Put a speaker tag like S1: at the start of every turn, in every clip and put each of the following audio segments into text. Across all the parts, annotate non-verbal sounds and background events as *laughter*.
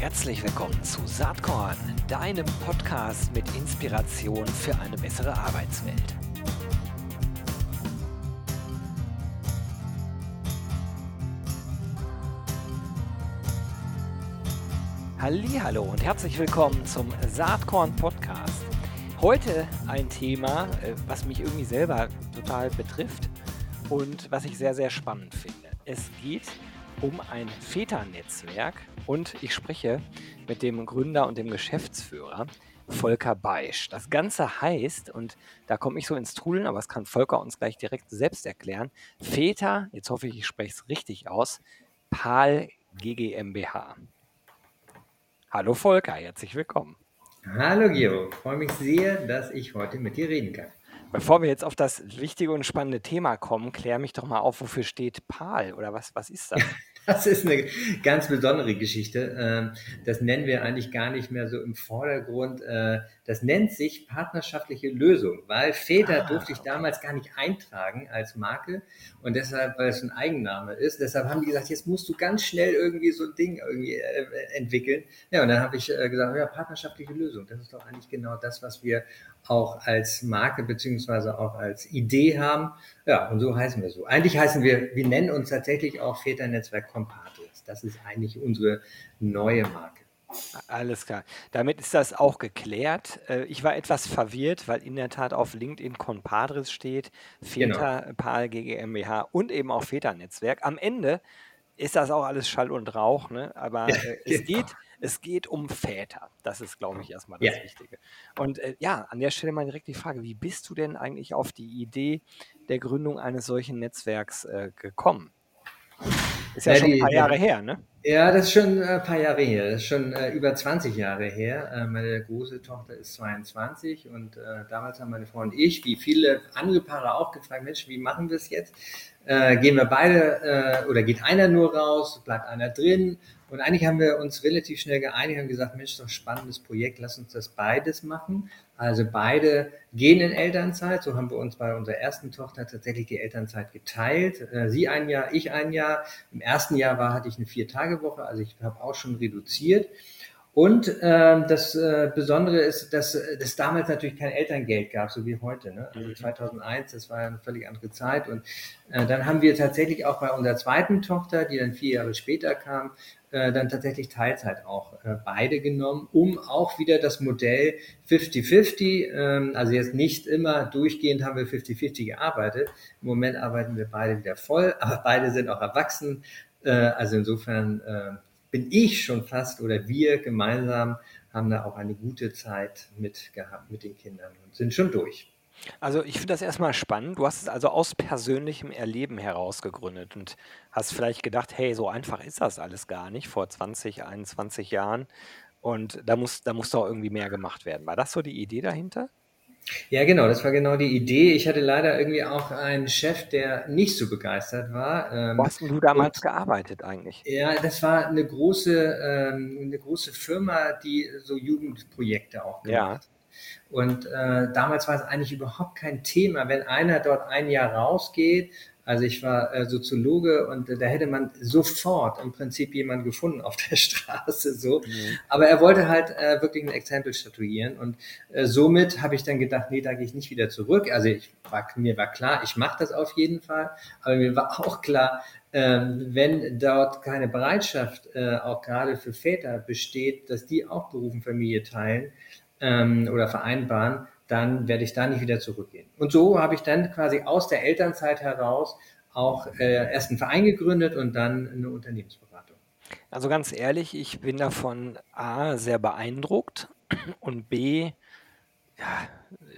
S1: Herzlich willkommen zu Saatkorn, deinem Podcast mit Inspiration für eine bessere Arbeitswelt. Hallo und herzlich willkommen zum Saatkorn Podcast. Heute ein Thema, äh, was mich irgendwie selber total betrifft und was ich sehr, sehr spannend finde. Es geht um ein Väternetzwerk und ich spreche mit dem Gründer und dem Geschäftsführer Volker Beisch. Das Ganze heißt, und da komme ich so ins Trudeln, aber das kann Volker uns gleich direkt selbst erklären, Väter, jetzt hoffe ich, ich spreche es richtig aus, PAL GGMBH. Hallo Volker, herzlich willkommen.
S2: Hallo Gero, freue mich sehr, dass ich heute mit dir reden kann.
S1: Bevor wir jetzt auf das wichtige und spannende Thema kommen, klär mich doch mal auf, wofür steht PAL oder was, was ist das? *laughs*
S2: Das ist eine ganz besondere Geschichte. Ähm, das nennen wir eigentlich gar nicht mehr so im Vordergrund. Äh, das nennt sich partnerschaftliche Lösung, weil Väter ah, durfte ich okay. damals gar nicht eintragen als Marke und deshalb, weil es ein Eigenname ist, deshalb haben die gesagt, jetzt musst du ganz schnell irgendwie so ein Ding irgendwie äh, entwickeln. Ja, und dann habe ich äh, gesagt, ja, partnerschaftliche Lösung, das ist doch eigentlich genau das, was wir auch als Marke beziehungsweise auch als Idee haben. Ja, und so heißen wir so. Eigentlich heißen wir, wir nennen uns tatsächlich auch Väternetzwerk Compadres. Das ist eigentlich unsere neue Marke.
S1: Alles klar. Damit ist das auch geklärt. Äh, ich war etwas verwirrt, weil in der Tat auf LinkedIn Compadres steht, Väter, genau. PAL, GGMBH und eben auch Väternetzwerk. Am Ende ist das auch alles Schall und Rauch, ne? aber ja, äh, es *laughs* genau. geht es geht um Väter. Das ist, glaube ich, erstmal das ja. Wichtige. Und äh, ja, an der Stelle mal direkt die Frage, wie bist du denn eigentlich auf die Idee der Gründung eines solchen Netzwerks äh, gekommen? Ist ja, ja schon die, ein paar Jahre her, ne?
S2: Ja, das ist schon ein paar Jahre her. Das ist schon äh, über 20 Jahre her. Äh, meine große Tochter ist 22 und äh, damals haben meine Frau und ich, wie viele andere Paare auch gefragt, Mensch, wie machen wir es jetzt? Äh, gehen wir beide äh, oder geht einer nur raus, bleibt einer drin? Und eigentlich haben wir uns relativ schnell geeinigt und gesagt, Mensch, doch spannendes Projekt, lass uns das beides machen. Also beide gehen in Elternzeit. So haben wir uns bei unserer ersten Tochter tatsächlich die Elternzeit geteilt. Äh, sie ein Jahr, ich ein Jahr. Im ersten Jahr war, hatte ich eine Vier-Tage-Woche, also ich habe auch schon reduziert. Und äh, das äh, Besondere ist, dass es damals natürlich kein Elterngeld gab, so wie heute. Ne? Also 2001, mhm. das war eine völlig andere Zeit. Und äh, dann haben wir tatsächlich auch bei unserer zweiten Tochter, die dann vier Jahre später kam, äh, dann tatsächlich Teilzeit auch äh, beide genommen, um auch wieder das Modell 50-50, ähm, also jetzt nicht immer durchgehend haben wir 50-50 gearbeitet. Im Moment arbeiten wir beide wieder voll, *laughs* aber beide sind auch erwachsen. Äh, also insofern äh, bin ich schon fast oder wir gemeinsam haben da auch eine gute Zeit mit gehabt mit den Kindern und sind schon durch.
S1: Also ich finde das erstmal spannend. Du hast es also aus persönlichem Erleben heraus gegründet und hast vielleicht gedacht, hey, so einfach ist das alles gar nicht vor 20, 21 Jahren. Und da muss, da muss doch irgendwie mehr gemacht werden. War das so die Idee dahinter?
S2: Ja, genau, das war genau die Idee. Ich hatte leider irgendwie auch einen Chef, der nicht so begeistert war.
S1: Ähm, Wo hast du damals und, gearbeitet eigentlich?
S2: Ja, das war eine große, ähm, eine große Firma, die so Jugendprojekte auch gemacht hat. Und äh, damals war es eigentlich überhaupt kein Thema, wenn einer dort ein Jahr rausgeht also ich war äh, Soziologe und äh, da hätte man sofort im Prinzip jemanden gefunden auf der *laughs* Straße so. Mhm. Aber er wollte halt äh, wirklich ein Exempel statuieren und äh, somit habe ich dann gedacht, nee, da gehe ich nicht wieder zurück. Also ich war, mir war klar, ich mache das auf jeden Fall, aber mir war *laughs* auch klar, ähm, wenn dort keine Bereitschaft äh, auch gerade für Väter besteht, dass die auch Beruf und Familie teilen ähm, oder vereinbaren, dann werde ich da nicht wieder zurückgehen. Und so habe ich dann quasi aus der Elternzeit heraus auch äh, erst einen Verein gegründet und dann eine Unternehmensberatung.
S1: Also ganz ehrlich, ich bin davon A sehr beeindruckt und B, ja,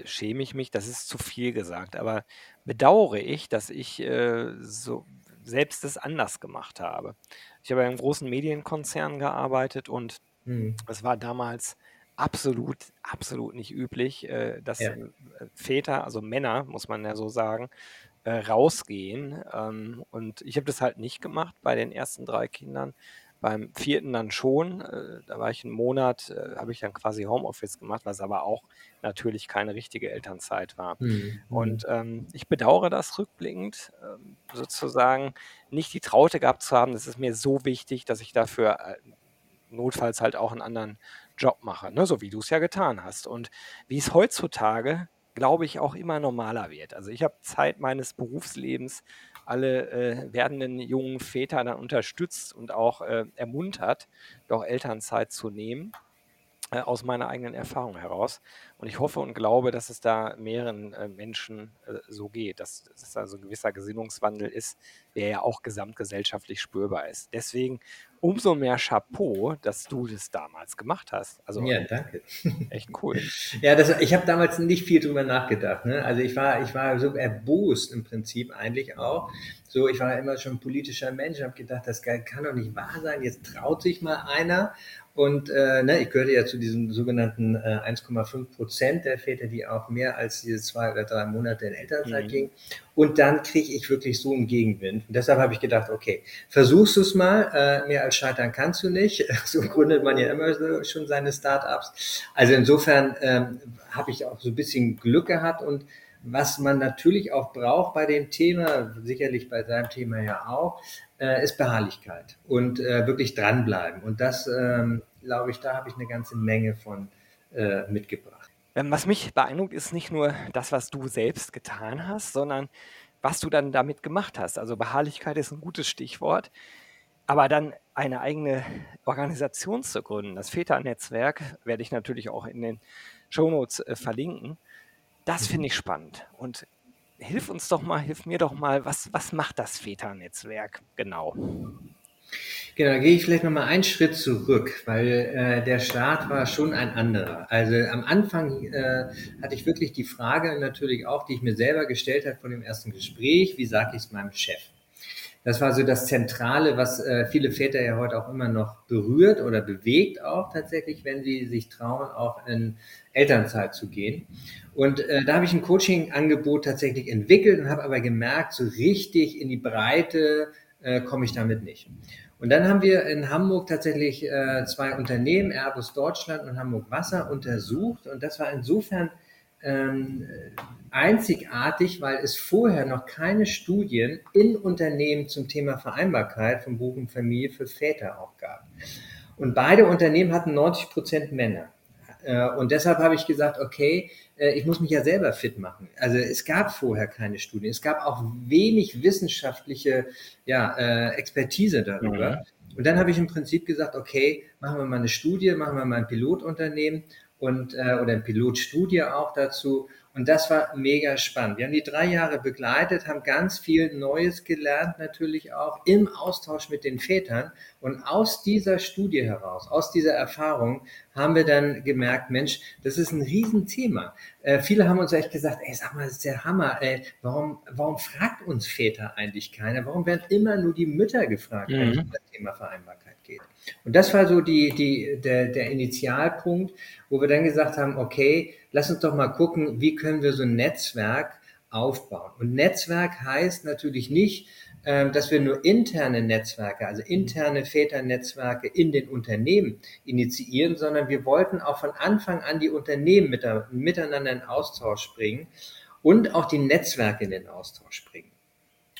S1: schäme ich mich, das ist zu viel gesagt, aber bedauere ich, dass ich äh, so selbst das anders gemacht habe. Ich habe in einem großen Medienkonzern gearbeitet und mhm. es war damals absolut, absolut nicht üblich, äh, dass Ja. äh, Väter, also Männer, muss man ja so sagen, äh, rausgehen. Ähm, und ich habe das halt nicht gemacht bei den ersten drei Kindern. Beim vierten dann schon. Äh, da war ich einen Monat, äh, habe ich dann quasi Homeoffice gemacht, was aber auch natürlich keine richtige Elternzeit war. Mhm. Und mhm. ähm, ich bedauere das rückblickend, ähm, sozusagen nicht die Traute gehabt zu haben. Das ist mir so wichtig, dass ich dafür äh, notfalls halt auch einen anderen Job mache, ne? so wie du es ja getan hast. Und wie es heutzutage, glaube ich, auch immer normaler wird. Also ich habe Zeit meines Berufslebens alle äh, werdenden jungen Väter dann unterstützt und auch äh, ermuntert, doch Elternzeit zu nehmen äh, aus meiner eigenen Erfahrung heraus. Und ich hoffe und glaube, dass es da mehreren äh, Menschen äh, so geht, dass, es da so ein gewisser Gesinnungswandel ist, der ja auch gesamtgesellschaftlich spürbar ist. Deswegen umso mehr Chapeau, dass du das damals gemacht hast.
S2: Also ja, danke. *laughs*
S1: Echt cool.
S2: ja, das, ich habe damals nicht viel drüber nachgedacht. Ne? Also ich war, ich war so erbost im Prinzip eigentlich auch. So, ich war immer schon ein politischer Mensch, habe gedacht, das kann doch nicht wahr sein. Jetzt traut sich mal einer und äh, ne, ich gehörte ja zu diesen sogenannten äh, 1,5 Prozent der Väter, die auch mehr als diese zwei oder drei Monate in Elternzeit mhm. gingen. Und dann kriege ich wirklich so einen Gegenwind. Und deshalb habe ich gedacht, okay, versuchst du es mal. Äh, mehr als scheitern kannst du nicht. *laughs* So gründet man ja immer so, schon seine Startups. Also insofern ähm, habe ich auch so ein bisschen Glück gehabt und was man natürlich auch braucht bei dem Thema, sicherlich bei seinem Thema ja auch, äh, ist Beharrlichkeit und äh, wirklich dranbleiben. Und das, ähm, glaube ich, da habe ich eine ganze Menge von äh, mitgebracht.
S1: Ähm, was mich beeindruckt, ist nicht nur das, was du selbst getan hast, sondern was du dann damit gemacht hast. Also Beharrlichkeit ist ein gutes Stichwort. Aber dann eine eigene Organisation zu gründen, das Väternetzwerk, werde ich natürlich auch in den Shownotes äh, verlinken. Das finde ich spannend. Und hilf uns doch mal, hilf mir doch mal, was, was macht das Väternetzwerk genau?
S2: Genau, da gehe ich vielleicht nochmal einen Schritt zurück, weil äh, der Start war schon ein anderer. Also am Anfang äh, hatte ich wirklich die Frage natürlich auch, die ich mir selber gestellt habe von dem ersten Gespräch, wie sage ich es meinem Chef? Das war so das Zentrale, was äh, viele Väter ja heute auch immer noch berührt oder bewegt auch tatsächlich, wenn sie sich trauen, auch in Elternzeit zu gehen. Und äh, da habe ich ein Coaching-Angebot tatsächlich entwickelt und habe aber gemerkt, so richtig in die Breite äh, komme ich damit nicht. Und dann haben wir in Hamburg tatsächlich äh, zwei Unternehmen, Airbus Deutschland und Hamburg Wasser, untersucht. Und das war insofern ähm, einzigartig, weil es vorher noch keine Studien in Unternehmen zum Thema Vereinbarkeit von Beruf und Familie für Väter auch gab. Und beide Unternehmen hatten 90 Prozent Männer. Äh, und deshalb habe ich gesagt, okay, äh, ich muss mich ja selber fit machen. Also es gab vorher keine Studien. Es gab auch wenig wissenschaftliche ja, äh, Expertise darüber. Mhm. Und dann habe ich im Prinzip gesagt, okay, machen wir mal eine Studie, machen wir mal ein Pilotunternehmen und äh, oder Pilotstudie auch dazu. Und das war mega spannend. Wir haben die drei Jahre begleitet, haben ganz viel Neues gelernt, natürlich auch im Austausch mit den Vätern. Und aus dieser Studie heraus, aus dieser Erfahrung, haben wir dann gemerkt, Mensch, das ist ein Riesenthema. Äh, viele haben uns echt gesagt, ey, sag mal, das ist der Hammer. Ey, warum, warum fragt uns Väter eigentlich keiner? Warum werden immer nur die Mütter gefragt, mhm. das Thema Vereinbarkeit geht? Und das war so die, die, der, der Initialpunkt, wo wir dann gesagt haben, okay, lass uns doch mal gucken, wie können wir so ein Netzwerk aufbauen. Und Netzwerk heißt natürlich nicht, ähm, dass wir nur interne Netzwerke, also interne Väternetzwerke in den Unternehmen initiieren, sondern wir wollten auch von Anfang an die Unternehmen miteinander in Austausch bringen und auch die Netzwerke in den Austausch bringen.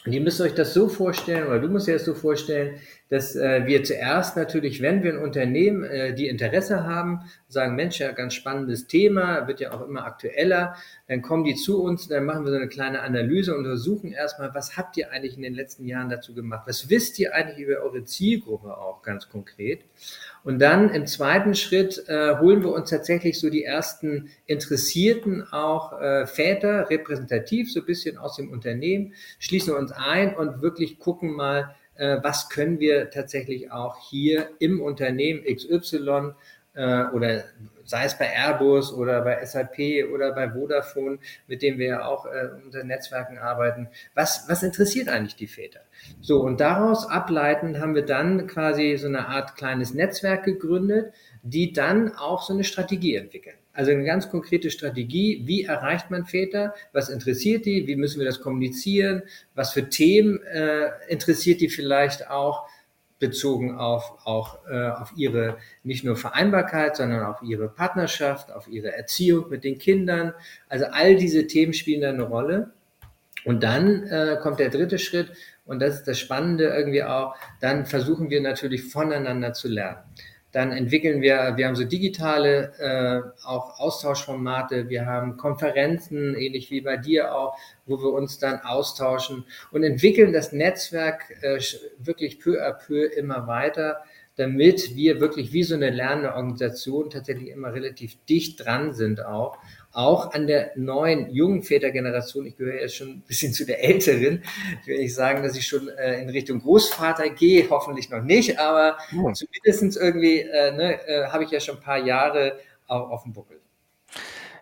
S2: Und ihr müsst euch das so vorstellen, oder du musst dir das so vorstellen, dass äh, wir zuerst natürlich, wenn wir ein Unternehmen, äh, die Interesse haben, sagen, Mensch, ja, ganz spannendes Thema, wird ja auch immer aktueller, dann kommen die zu uns, dann machen wir so eine kleine Analyse und untersuchen erstmal, was habt ihr eigentlich in den letzten Jahren dazu gemacht? Was wisst ihr eigentlich über eure Zielgruppe auch ganz konkret? Und dann im zweiten Schritt äh, holen wir uns tatsächlich so die ersten Interessierten auch äh, Väter repräsentativ, so ein bisschen aus dem Unternehmen, schließen uns ein und wirklich gucken mal, äh, was können wir tatsächlich auch hier im Unternehmen XY äh, oder sei es bei Airbus oder bei SAP oder bei Vodafone, mit dem wir ja auch äh, unter Netzwerken arbeiten. Was, was interessiert eigentlich die Väter? So, und daraus ableitend haben wir dann quasi so eine Art kleines Netzwerk gegründet, die dann auch so eine Strategie entwickeln. Also eine ganz konkrete Strategie, wie erreicht man Väter, was interessiert die, wie müssen wir das kommunizieren, was für Themen äh, interessiert die vielleicht auch, bezogen auf auch äh, auf ihre nicht nur Vereinbarkeit, sondern auf ihre Partnerschaft, auf ihre Erziehung mit den Kindern. Also all diese Themen spielen da eine Rolle. Und dann äh, kommt der dritte Schritt und das ist das Spannende irgendwie auch. Dann versuchen wir natürlich voneinander zu lernen. Dann entwickeln wir, wir haben so digitale äh, auch Austauschformate, wir haben Konferenzen, ähnlich wie bei dir auch, wo wir uns dann austauschen und entwickeln das Netzwerk äh, wirklich peu à peu immer weiter, damit wir wirklich wie so eine lernende Organisation tatsächlich immer relativ dicht dran sind auch auch an der neuen jungen Vätergeneration, ich gehöre jetzt schon ein bisschen zu der älteren, ich will nicht sagen, dass ich schon äh, in Richtung Großvater gehe, hoffentlich noch nicht, aber ja. zumindest irgendwie äh, ne, äh, habe ich ja schon ein paar Jahre auch auf dem Buckel.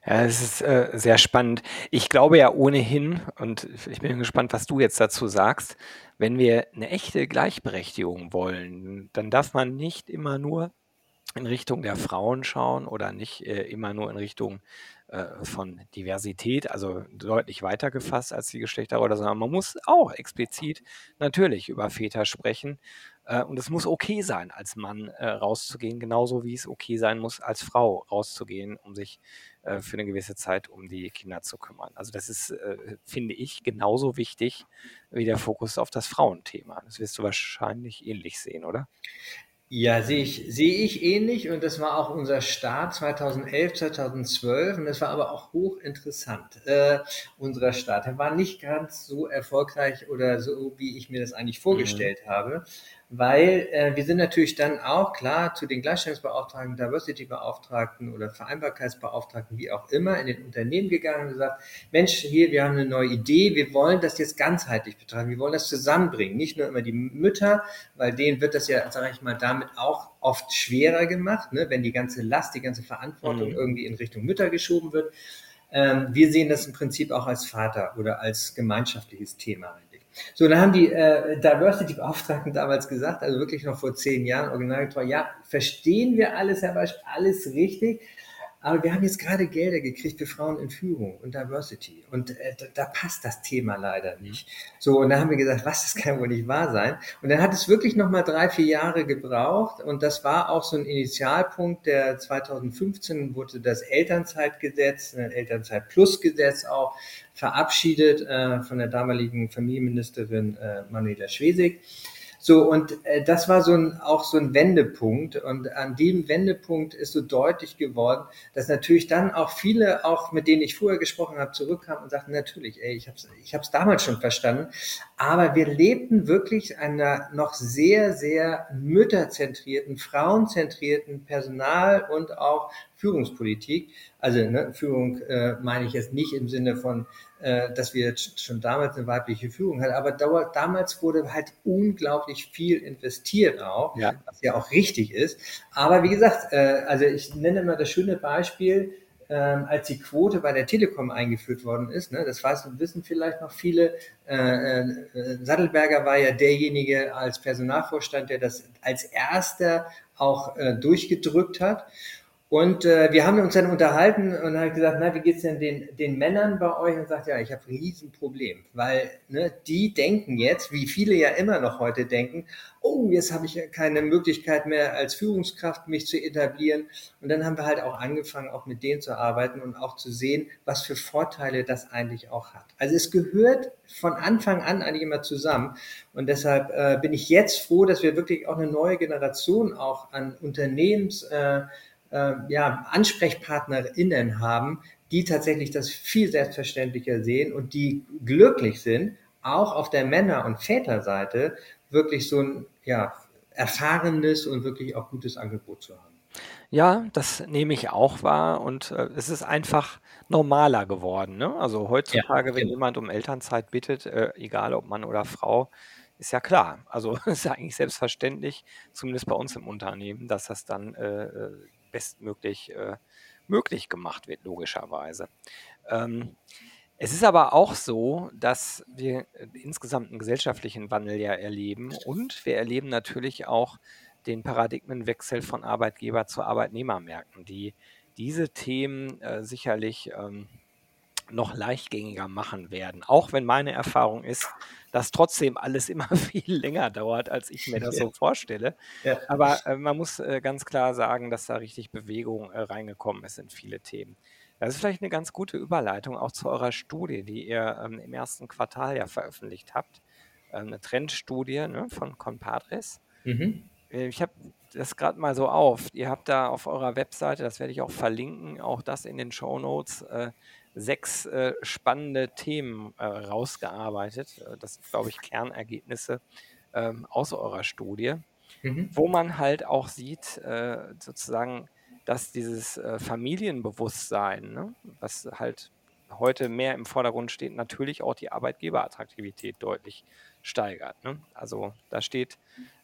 S1: Ja, es ist äh, sehr spannend. Ich glaube ja ohnehin, und ich bin gespannt, was du jetzt dazu sagst, wenn wir eine echte Gleichberechtigung wollen, dann darf man nicht immer nur in Richtung der Frauen schauen oder nicht äh, immer nur in Richtung äh, von Diversität, also deutlich weiter gefasst als die Geschlechterrolle, sondern man muss auch explizit natürlich über Väter sprechen. Äh, und es muss okay sein, als Mann äh, rauszugehen, genauso wie es okay sein muss, als Frau rauszugehen, um sich äh, für eine gewisse Zeit um die Kinder zu kümmern. Also das ist, äh, finde ich, genauso wichtig wie der Fokus auf das Frauenthema. Das wirst du wahrscheinlich ähnlich sehen, oder?
S2: Ja, sehe ich, sehe ich ähnlich und das war auch unser Start 2011, 2012 und das war aber auch hochinteressant, äh, unserer Start. Er war nicht ganz so erfolgreich oder so, wie ich mir das eigentlich vorgestellt mhm. habe weil äh, wir sind natürlich dann auch klar zu den Gleichstellungsbeauftragten, Diversity-Beauftragten oder Vereinbarkeitsbeauftragten, wie auch immer, in den Unternehmen gegangen und gesagt, Mensch, hier, wir haben eine neue Idee, wir wollen das jetzt ganzheitlich betrachten, wir wollen das zusammenbringen, nicht nur immer die Mütter, weil denen wird das ja, sage ich mal, damit auch oft schwerer gemacht, ne, wenn die ganze Last, die ganze Verantwortung mhm. irgendwie in Richtung Mütter geschoben wird. Ähm, wir sehen das im Prinzip auch als Vater oder als gemeinschaftliches Thema so, dann haben die äh, Diversity-Beauftragten damals gesagt, also wirklich noch vor zehn Jahren, originalgetreu, ja, verstehen wir alles, Herr Beispiel, alles richtig, aber wir haben jetzt gerade Gelder gekriegt für Frauen in Führung und Diversity. Und äh, da, da, passt das Thema leider nicht. So, und da haben wir gesagt, was, das kann wohl nicht wahr sein. Und dann hat es wirklich nochmal drei, vier Jahre gebraucht. Und das war auch so ein Initialpunkt, der 2015 wurde das Elternzeitgesetz, ein Elternzeit-Plus-Gesetz auch verabschiedet äh, von der damaligen Familienministerin äh, Manuela Schwesig. So, und äh, das war so ein, auch so ein Wendepunkt. Und an dem Wendepunkt ist so deutlich geworden, dass natürlich dann auch viele, auch mit denen ich vorher gesprochen habe, zurückkamen und sagten, natürlich, ey, ich habe es ich hab's damals schon verstanden. Aber wir lebten wirklich einer noch sehr, sehr mütterzentrierten, frauenzentrierten Personal- und auch Führungspolitik. Also ne, Führung äh, meine ich jetzt nicht im Sinne von äh, dass wir schon damals eine weibliche Führung hatten. Aber damals wurde halt unglaublich viel investiert auch, ja. was ja auch richtig ist. Aber wie gesagt, äh, also ich nenne mal das schöne Beispiel, ähm, als die Quote bei der Telekom eingeführt worden ist, ne, das weiß, wissen vielleicht noch viele, äh, äh, Sattelberger war ja derjenige als Personalvorstand, der das als erster auch äh, durchgedrückt hat. Und äh, wir haben uns dann unterhalten und hat gesagt, na, wie geht's denn den, den Männern bei euch? Und sagt, ja, ich habe ein Riesenproblem, weil ne, die denken jetzt, wie viele ja immer noch heute denken, oh, jetzt habe ich ja keine Möglichkeit mehr als Führungskraft mich zu etablieren. Und dann haben wir halt auch angefangen, auch mit denen zu arbeiten und auch zu sehen, was für Vorteile das eigentlich auch hat. Also es gehört von Anfang an eigentlich immer zusammen. Und deshalb äh, bin ich jetzt froh, dass wir wirklich auch eine neue Generation auch an Unternehmens äh, äh, ja, AnsprechpartnerInnen haben, die tatsächlich das viel selbstverständlicher sehen und die glücklich sind, auch auf der Männer- und Väterseite wirklich so ein ja, erfahrenes und wirklich auch gutes Angebot zu haben.
S1: Ja, das nehme ich auch wahr und äh, es ist einfach normaler geworden. Ne? Also heutzutage, ja, wenn genau. jemand um Elternzeit bittet, äh, egal ob Mann oder Frau, ist ja klar. Also *laughs* ist ja eigentlich selbstverständlich, zumindest bei uns im Unternehmen, dass das dann äh, äh bestmöglich äh, möglich gemacht wird, logischerweise. Ähm, es ist aber auch so, dass wir äh, insgesamt einen gesellschaftlichen Wandel ja erleben und wir erleben natürlich auch den Paradigmenwechsel von Arbeitgeber zu Arbeitnehmermärkten, die diese Themen äh, sicherlich ähm, noch leichtgängiger machen werden. Auch wenn meine Erfahrung ist, dass trotzdem alles immer *laughs* viel länger dauert, als ich mir das so vorstelle. Ja. Aber äh, man muss äh, ganz klar sagen, dass da richtig Bewegung äh, reingekommen ist in viele Themen. Das ist vielleicht eine ganz gute Überleitung auch zu eurer Studie, die ihr ähm, im ersten Quartal ja veröffentlicht habt. Ähm, eine Trendstudie ne, von Compadres. Mhm. Äh, ich habe das gerade mal so auf. Ihr habt da auf eurer Webseite, das werde ich auch verlinken, auch das in den Show Notes, äh, sechs äh, spannende Themen äh, rausgearbeitet. Äh, das sind, glaube ich, Kernergebnisse ähm, aus eurer Studie, mhm. wo man halt auch sieht, äh, sozusagen, dass dieses Familienbewusstsein, ne, was halt heute mehr im Vordergrund steht, natürlich auch die Arbeitgeberattraktivität deutlich steigert. Ne? Also da steht,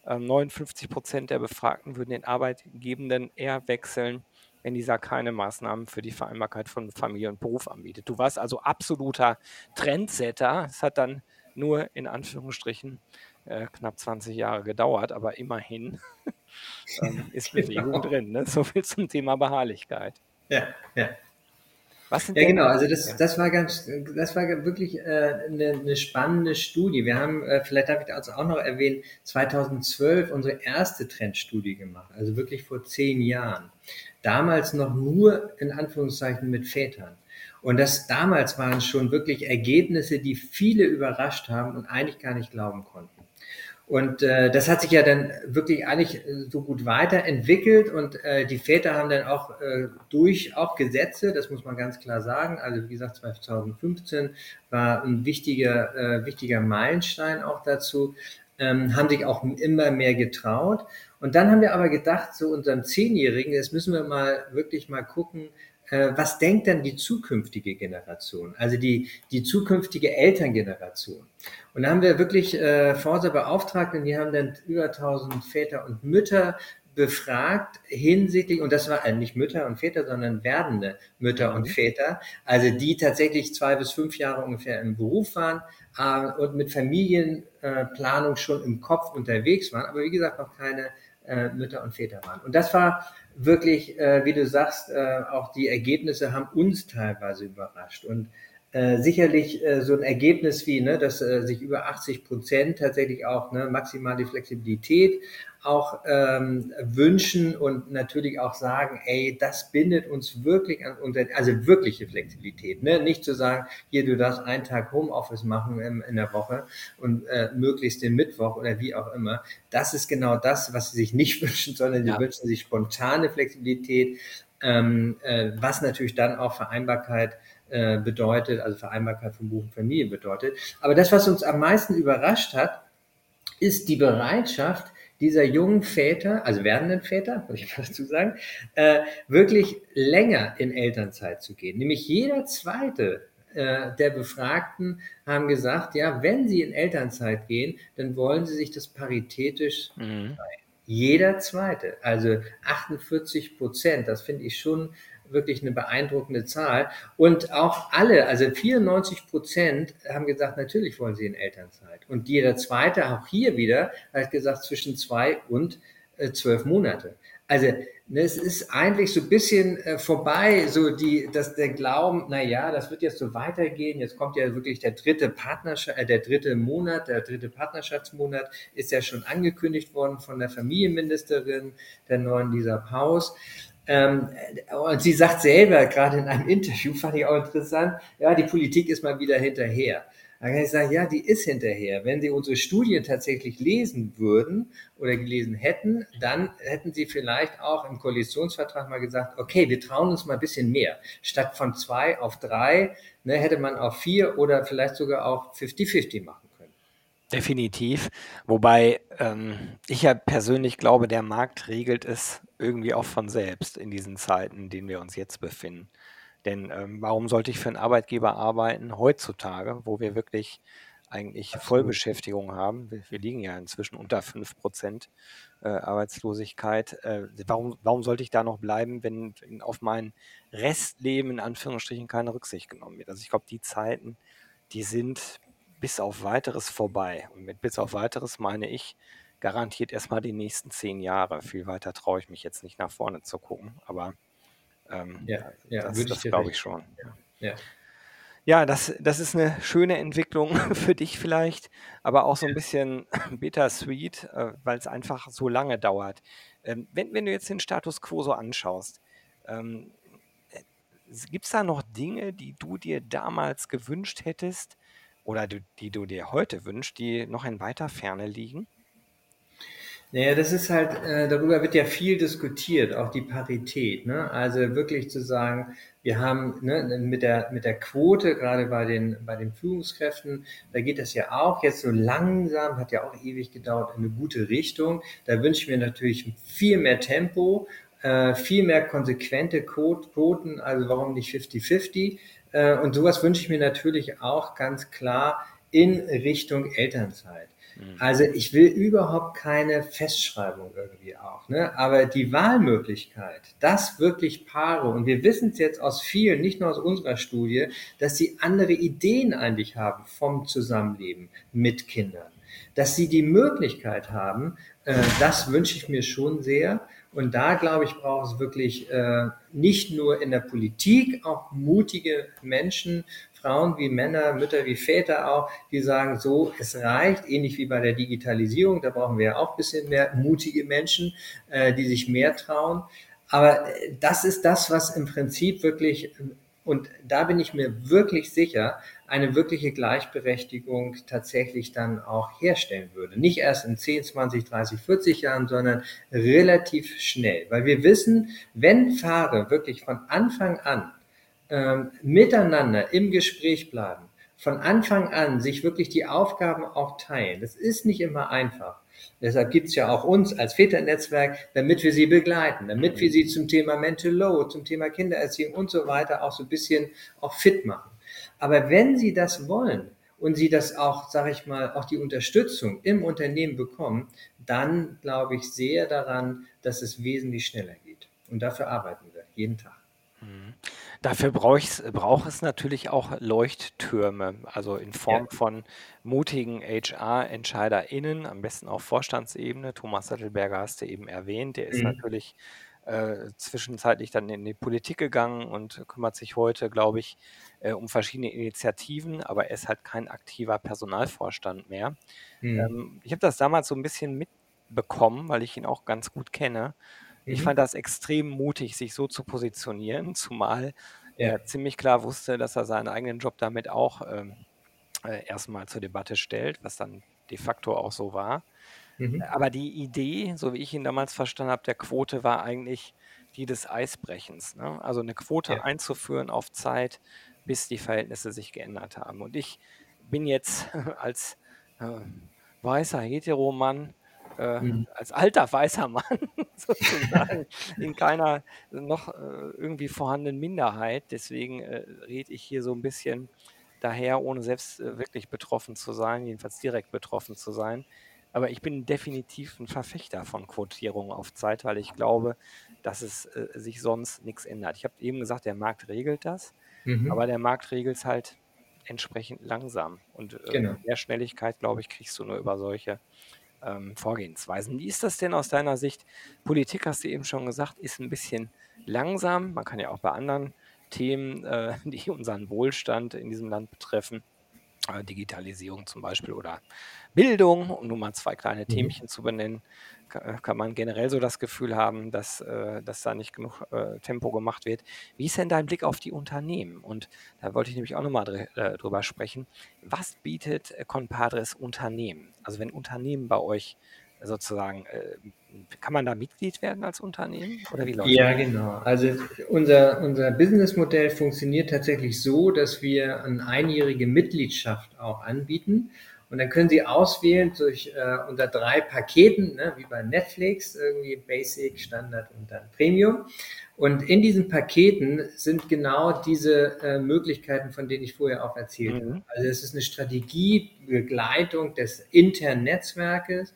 S1: äh, 59 Prozent der Befragten würden den Arbeitgebenden eher wechseln, wenn dieser keine Maßnahmen für die Vereinbarkeit von Familie und Beruf anbietet. Du warst also absoluter Trendsetter. Es hat dann nur in Anführungsstrichen äh, knapp 20 Jahre gedauert, aber immerhin *laughs* ähm, ist Bewegung genau. drin. Ne? So viel zum Thema Beharrlichkeit.
S2: Ja, ja. Was ja, genau. Also das, das war ganz, das war wirklich äh, eine, eine spannende Studie. Wir haben, äh, vielleicht darf ich das auch noch erwähnen, 2012 unsere erste Trendstudie gemacht. Also wirklich vor zehn Jahren. Damals noch nur in Anführungszeichen mit Vätern. Und das damals waren schon wirklich Ergebnisse, die viele überrascht haben und eigentlich gar nicht glauben konnten. Und äh, das hat sich ja dann wirklich eigentlich äh, so gut weiterentwickelt und äh, die Väter haben dann auch äh, durch auch Gesetze, das muss man ganz klar sagen. Also wie gesagt, 2015 war ein wichtiger, äh, wichtiger Meilenstein auch dazu, ähm, haben sich auch immer mehr getraut. Und dann haben wir aber gedacht, zu unserem Zehnjährigen, jetzt müssen wir mal wirklich mal gucken, äh, was denkt dann die zukünftige Generation, also die, die zukünftige Elterngeneration. Und da haben wir wirklich äh, Forsa beauftragt und die haben dann über 1000 Väter und Mütter befragt hinsichtlich, und das waren nicht Mütter und Väter, sondern werdende Mütter und mhm. Väter, also die tatsächlich zwei bis fünf Jahre ungefähr im Beruf waren äh, und mit Familienplanung äh, schon im Kopf unterwegs waren, aber wie gesagt noch keine äh, Mütter und Väter waren. Und das war wirklich, äh, wie du sagst, äh, auch die Ergebnisse haben uns teilweise überrascht. Und äh, sicherlich äh, so ein Ergebnis wie, ne, dass äh, sich über 80 Prozent tatsächlich auch ne, maximale Flexibilität auch ähm, wünschen und natürlich auch sagen, ey, das bindet uns wirklich an unser, also wirkliche Flexibilität, ne? nicht zu sagen, hier, du darfst einen Tag Homeoffice machen in, in der Woche und äh, möglichst den Mittwoch oder wie auch immer. Das ist genau das, was sie sich nicht *laughs* wünschen, sondern ja. sie wünschen sich spontane Flexibilität, ähm, äh, was natürlich dann auch Vereinbarkeit äh, bedeutet, also Vereinbarkeit von Buch und Familie bedeutet. Aber das, was uns am meisten überrascht hat, ist die Bereitschaft, dieser jungen Väter, also werdenden Väter, *laughs* muss ich mal dazu sagen, äh, wirklich länger in Elternzeit zu gehen. Nämlich jeder zweite äh, der Befragten haben gesagt, ja, wenn sie in Elternzeit gehen, dann wollen sie sich das paritätisch mhm. Jeder zweite, also 48 Prozent, das finde ich schon wirklich eine beeindruckende Zahl. Und auch alle, also 94 Prozent haben gesagt, natürlich wollen sie in Elternzeit. Und jeder zweite, auch hier wieder, hat gesagt, zwischen zwei und äh, zwölf Monate. Also ne, es ist eigentlich so ein bisschen äh, vorbei, so die, dass der Glauben, na ja, das wird jetzt so weitergehen. Jetzt kommt ja wirklich der dritte Partnerschaft, äh, der dritte Monat, der dritte Partnerschaftsmonat ist ja schon angekündigt worden von der Familienministerin der neuen Lisa Paus. Ähm, und sie sagt selber, gerade in einem Interview, fand ich auch interessant, ja, die Politik ist mal wieder hinterher. Da kann ich sagen, ja, die ist hinterher. Wenn Sie unsere Studien tatsächlich lesen würden oder gelesen hätten, dann hätten Sie vielleicht auch im Koalitionsvertrag mal gesagt, okay, wir trauen uns mal ein bisschen mehr. Statt von zwei auf drei ne, hätte man auf vier oder vielleicht sogar auch 50-50 machen können.
S1: Definitiv. Wobei ähm, ich ja persönlich glaube, der Markt regelt es irgendwie auch von selbst in diesen Zeiten, in denen wir uns jetzt befinden. Denn ähm, warum sollte ich für einen Arbeitgeber arbeiten heutzutage, wo wir wirklich eigentlich Vollbeschäftigung haben? Wir, wir liegen ja inzwischen unter 5 Prozent äh, Arbeitslosigkeit. Äh, warum, warum sollte ich da noch bleiben, wenn, wenn auf mein Restleben in Anführungsstrichen keine Rücksicht genommen wird? Also ich glaube, die Zeiten, die sind bis auf weiteres vorbei. Und mit bis auf weiteres meine ich, garantiert erstmal die nächsten zehn Jahre. Viel weiter traue ich mich jetzt nicht nach vorne zu gucken, aber ähm, ja, ja, das, das glaube ich schon. Ja, ja. ja, das, das ist eine schöne Entwicklung *laughs* für dich vielleicht, aber auch so ein bisschen *laughs* bittersweet, äh, weil es einfach so lange dauert. Ähm, wenn, wenn du jetzt den Status quo so anschaust, ähm, äh, gibt es da noch Dinge, die du dir damals gewünscht hättest oder die, die du dir heute wünschst, die noch in weiter Ferne liegen?
S2: Naja, das ist halt, äh, darüber wird ja viel diskutiert, auch die Parität. Ne? Also wirklich zu sagen, wir haben ne, mit, der, mit der Quote, gerade bei den, bei den Führungskräften, da geht das ja auch jetzt so langsam, hat ja auch ewig gedauert, in eine gute Richtung. Da wünsche ich mir natürlich viel mehr Tempo, äh, viel mehr konsequente Quoten, also warum nicht 50-50? Äh, und sowas wünsche ich mir natürlich auch ganz klar in Richtung Elternzeit. Mhm. Also ich will überhaupt keine Festschreibung irgendwie auch, ne? aber die Wahlmöglichkeit, dass wirklich Paare, und wir wissen es jetzt aus vielen, nicht nur aus unserer Studie, dass sie andere Ideen eigentlich haben vom Zusammenleben mit Kindern, dass sie die Möglichkeit haben, äh, das wünsche ich mir schon sehr. Und da, glaube ich, braucht es wirklich äh, nicht nur in der Politik auch mutige Menschen, Frauen wie Männer, Mütter wie Väter auch, die sagen, so, es reicht, ähnlich wie bei der Digitalisierung, da brauchen wir ja auch ein bisschen mehr mutige Menschen, äh, die sich mehr trauen. Aber äh, das ist das, was im Prinzip wirklich, und da bin ich mir wirklich sicher, eine wirkliche Gleichberechtigung tatsächlich dann auch herstellen würde. Nicht erst in 10, 20, 30, 40 Jahren, sondern relativ schnell. Weil wir wissen, wenn Paare wirklich von Anfang an ähm, miteinander im Gespräch bleiben, von Anfang an sich wirklich die Aufgaben auch teilen. Das ist nicht immer einfach. Deshalb gibt es ja auch uns als Väternetzwerk, damit wir sie begleiten, damit wir sie zum Thema Mental Load, zum Thema Kindererziehung und so weiter auch so ein bisschen auch fit machen. Aber wenn sie das wollen und sie das auch, sage ich mal, auch die Unterstützung im Unternehmen bekommen, dann glaube ich sehr daran, dass es wesentlich schneller geht. Und dafür arbeiten wir jeden Tag.
S1: Mhm. Dafür braucht es natürlich auch Leuchttürme, also in Form Ja. von mutigen HR-EntscheiderInnen, am besten auf Vorstandsebene. Thomas Sattelberger hast du eben erwähnt. Der ist Mhm. natürlich äh, zwischenzeitlich dann in die Politik gegangen und kümmert sich heute, glaube ich, äh, um verschiedene Initiativen, aber er ist halt kein aktiver Personalvorstand mehr. Mhm. Ähm, ich habe das damals so ein bisschen mitbekommen, weil ich ihn auch ganz gut kenne. Ich mhm. fand das extrem mutig, sich so zu positionieren, zumal ja. er ziemlich klar wusste, dass er seinen eigenen Job damit auch ähm, äh, erstmal zur Debatte stellt, was dann de facto auch so war. Mhm. Aber die Idee, so wie ich ihn damals verstanden habe, der Quote war eigentlich die des Eisbrechens. Ne? Also eine Quote ja. einzuführen auf Zeit, bis die Verhältnisse sich geändert haben. Und ich bin jetzt *laughs* als äh, weißer Heteromann äh, mhm. als alter weißer Mann *laughs* sozusagen in keiner noch äh, irgendwie vorhandenen Minderheit. Deswegen äh, rede ich hier so ein bisschen daher, ohne selbst äh, wirklich betroffen zu sein, jedenfalls direkt betroffen zu sein. Aber ich bin definitiv ein Verfechter von Quotierung auf Zeit, weil ich glaube, dass es äh, sich sonst nichts ändert. Ich habe eben gesagt, der Markt regelt das, mhm. aber der Markt regelt es halt entsprechend langsam. Und äh, genau. mehr Schnelligkeit, glaube ich, kriegst du nur über solche ähm, Vorgehensweisen. Wie ist das denn aus deiner Sicht? Politik, hast du eben schon gesagt, ist ein bisschen langsam. Man kann ja auch bei anderen Themen, äh, *laughs* die unseren Wohlstand in diesem Land betreffen, Digitalisierung zum Beispiel oder Bildung, um nur mal zwei kleine mhm. Themchen zu benennen, äh, kann man generell so das Gefühl haben, dass, äh, dass da nicht genug äh, Tempo gemacht wird. Wie ist denn dein Blick auf die Unternehmen? Und da wollte ich nämlich auch nochmal dr äh, drüber sprechen. Was bietet äh, Compadres Unternehmen? Also wenn Unternehmen bei euch sozusagen, äh, kann man da Mitglied werden als Unternehmen oder wie
S2: läuft Ja, das? genau. Also unser, unser Businessmodell funktioniert tatsächlich so, dass wir eine einjährige Mitgliedschaft auch anbieten. Und dann können Sie auswählen durch äh, unter drei Paketen, ne, wie bei Netflix, irgendwie Basic, Standard und dann Premium. Und in diesen Paketen sind genau diese äh, Möglichkeiten, von denen ich vorher auch erzählt mhm. habe. Also es ist eine Strategie, Begleitung des internen Netzwerkes.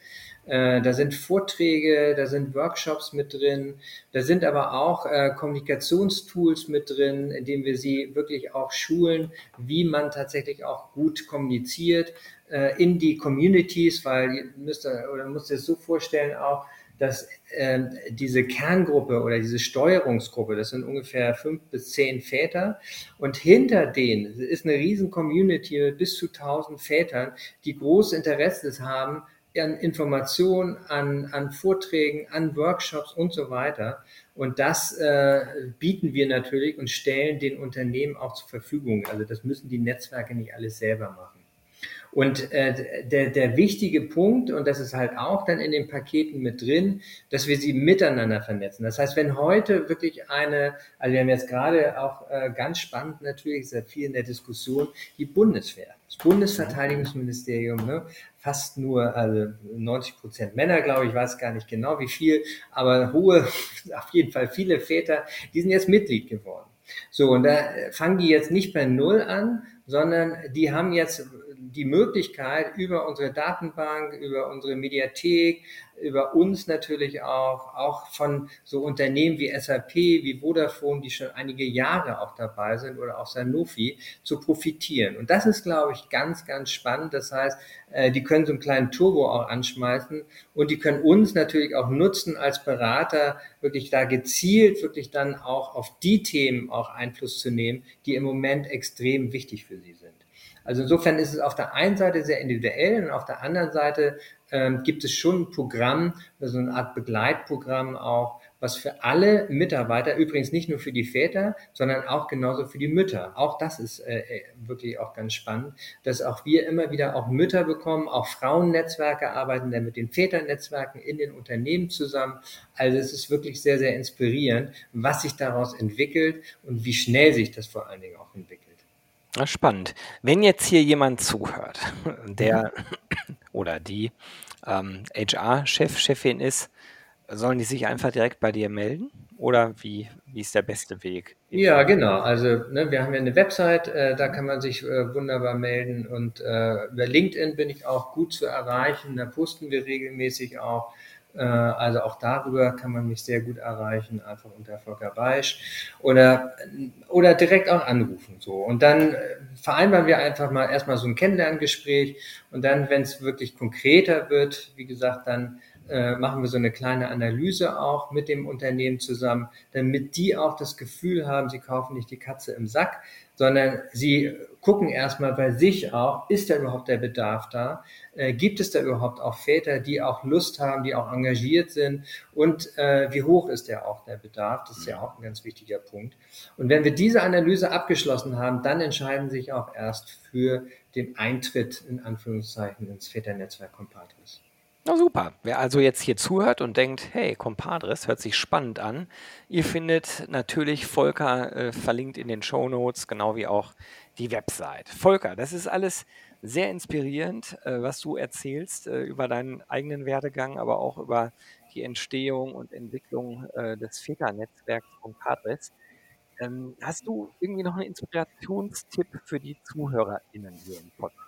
S2: Äh, da sind Vorträge, da sind Workshops mit drin, da sind aber auch äh, Kommunikationstools mit drin, indem wir sie wirklich auch schulen, wie man tatsächlich auch gut kommuniziert äh, in die Communities, weil ihr müsst oder müsst ihr es so vorstellen auch, dass äh, diese Kerngruppe oder diese Steuerungsgruppe, das sind ungefähr fünf bis zehn Väter und hinter denen ist eine riesen Community mit bis zu tausend Vätern, die großes Interesse haben an Informationen, an, an Vorträgen, an Workshops und so weiter. Und das äh, bieten wir natürlich und stellen den Unternehmen auch zur Verfügung. Also das müssen die Netzwerke nicht alles selber machen. Und äh, der, der wichtige Punkt, und das ist halt auch dann in den Paketen mit drin, dass wir sie miteinander vernetzen. Das heißt, wenn heute wirklich eine, also wir haben jetzt gerade auch äh, ganz spannend natürlich, sehr viel in der Diskussion, die Bundeswehr. Das Bundesverteidigungsministerium, ne, fast nur also 90 Prozent Männer, glaube ich, weiß gar nicht genau wie viel, aber hohe, *laughs* auf jeden Fall viele Väter, die sind jetzt Mitglied geworden. So, und da fangen die jetzt nicht bei Null an, sondern die haben jetzt die Möglichkeit, über unsere Datenbank, über unsere Mediathek, über uns natürlich auch, auch von so Unternehmen wie SAP, wie Vodafone, die schon einige Jahre auch dabei sind oder auch Sanofi, zu profitieren. Und das ist, glaube ich, ganz, ganz spannend. Das heißt, äh, die können so einen kleinen Turbo auch anschmeißen und die können uns natürlich auch nutzen als Berater, wirklich da gezielt, wirklich dann auch auf die Themen auch Einfluss zu nehmen, die im Moment extrem wichtig für sie sind. Also insofern ist es auf der einen Seite sehr individuell und auf der anderen Seite ähm, gibt es schon ein Programm, so eine Art Begleitprogramm auch, was für alle Mitarbeiter, übrigens nicht nur für die Väter, sondern auch genauso für die Mütter. Auch das ist äh, äh wirklich auch ganz spannend, dass auch wir immer wieder auch Mütter bekommen, auch Frauennetzwerke arbeiten dann mit den Väternetzwerken in den Unternehmen zusammen. Also es ist wirklich sehr, sehr inspirierend, was sich daraus entwickelt und wie schnell sich das vor allen Dingen auch entwickelt.
S1: Spannend. Wenn jetzt hier jemand zuhört, der oder die ähm, HR-Chef, Chefin ist, sollen die sich einfach direkt bei dir melden? Oder wie, wie ist der beste Weg?
S2: Ja, genau. Also ne, wir haben ja eine Website, äh, da kann man sich äh, wunderbar melden. Und äh, über LinkedIn bin ich auch gut zu erreichen. Da posten wir regelmäßig auch. Äh, also auch darüber kann man mich sehr gut erreichen, einfach unter Volker Beisch oder, oder direkt auch anrufen. So. Und dann äh, vereinbaren wir einfach mal erstmal so ein Kennenlerngespräch und dann, wenn es wirklich konkreter wird, wie gesagt, dann äh, machen wir so eine kleine Analyse auch mit dem Unternehmen zusammen, damit die auch das Gefühl haben, sie kaufen nicht die Katze im Sack, sondern sie gucken erstmal bei sich auch, ist da überhaupt der Bedarf da? Äh, gibt es da überhaupt auch Väter, die auch Lust haben, die auch engagiert sind? Und äh, wie hoch ist der auch der Bedarf? Das ist ja auch ein ganz wichtiger Punkt. Und wenn wir diese Analyse abgeschlossen haben, dann entscheiden sich auch erst für den Eintritt in Anführungszeichen ins Väternetzwerk Compadres.
S1: Na super. Wer also jetzt hier zuhört und denkt, hey, Compadres, hört sich spannend an. Ihr findet natürlich Volker äh, verlinkt in den Show Notes, genau wie auch die Website. Volker, das ist alles sehr inspirierend, äh, was du erzählst äh, über deinen eigenen Werdegang, aber auch über die Entstehung und Entwicklung äh, des Väternetzwerks Compadres. Ähm, hast du irgendwie noch einen Inspirationstipp für die ZuhörerInnen hier im Podcast?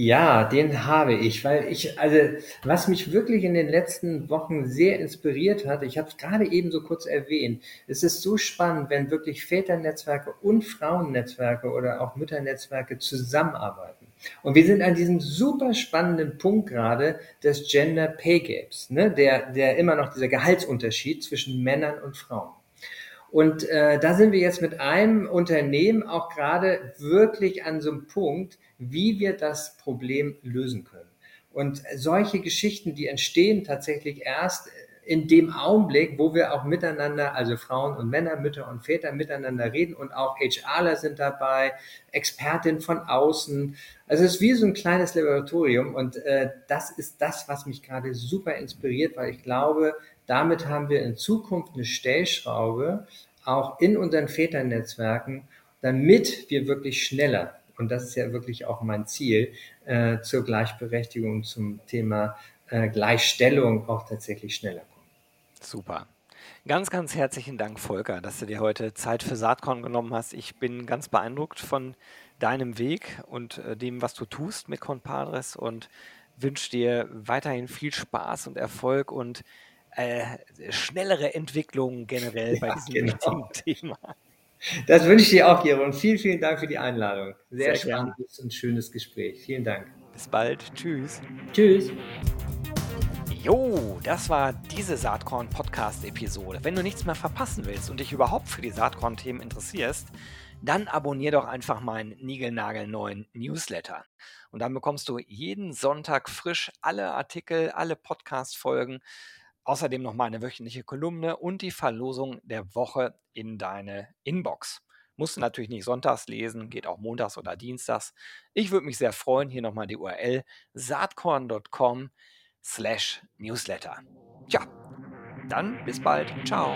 S2: Ja, den habe ich, weil ich, also was mich wirklich in den letzten Wochen sehr inspiriert hat, ich habe es gerade eben so kurz erwähnt, es ist so spannend, wenn wirklich Väternetzwerke und Frauennetzwerke oder auch Mütternetzwerke zusammenarbeiten. Und wir sind an diesem super spannenden Punkt gerade des Gender Pay Gaps, ne? der, der immer noch dieser Gehaltsunterschied zwischen Männern und Frauen. Und äh, da sind wir jetzt mit einem Unternehmen auch gerade wirklich an so einem Punkt, wie wir das Problem lösen können. Und solche Geschichten, die entstehen tatsächlich erst in dem Augenblick, wo wir auch miteinander, also Frauen und Männer, Mütter und Väter miteinander reden und auch HRler sind dabei, Expertin von außen. Also es ist wie so ein kleines Laboratorium und äh, das ist das, was mich gerade super inspiriert, weil ich glaube, damit haben wir in Zukunft eine Stellschraube, auch in unseren Väternetzwerken, damit wir wirklich schneller und das ist ja wirklich auch mein Ziel, äh, zur Gleichberechtigung, zum Thema äh, Gleichstellung auch tatsächlich schneller kommen.
S1: Super. Ganz, ganz herzlichen Dank, Volker, dass du dir heute Zeit für Saatkorn genommen hast. Ich bin ganz beeindruckt von deinem Weg und äh, dem, was du tust mit Compadres und wünsche dir weiterhin viel Spaß und Erfolg und äh, schnellere Entwicklung generell bei ja, diesem genau. Thema.
S2: Das wünsche ich dir auch, Jeroen. Vielen, vielen Dank für die Einladung. Sehr, Sehr spannendes und schönes Gespräch. Vielen Dank.
S1: Bis bald. Tschüss.
S2: Tschüss.
S1: Jo, das war diese Saatkorn-Podcast-Episode. Wenn du nichts mehr verpassen willst und dich überhaupt für die Saatkorn-Themen interessierst, dann abonnier doch einfach meinen niegelnagelneuen Newsletter. Und dann bekommst du jeden Sonntag frisch alle Artikel, alle Podcast-Folgen Außerdem noch mal eine wöchentliche Kolumne und die Verlosung der Woche in deine Inbox. Musst du natürlich nicht sonntags lesen, geht auch montags oder dienstags. Ich würde mich sehr freuen. Hier nochmal die URL saatkorn.com slash newsletter. Tja, dann bis bald. Ciao.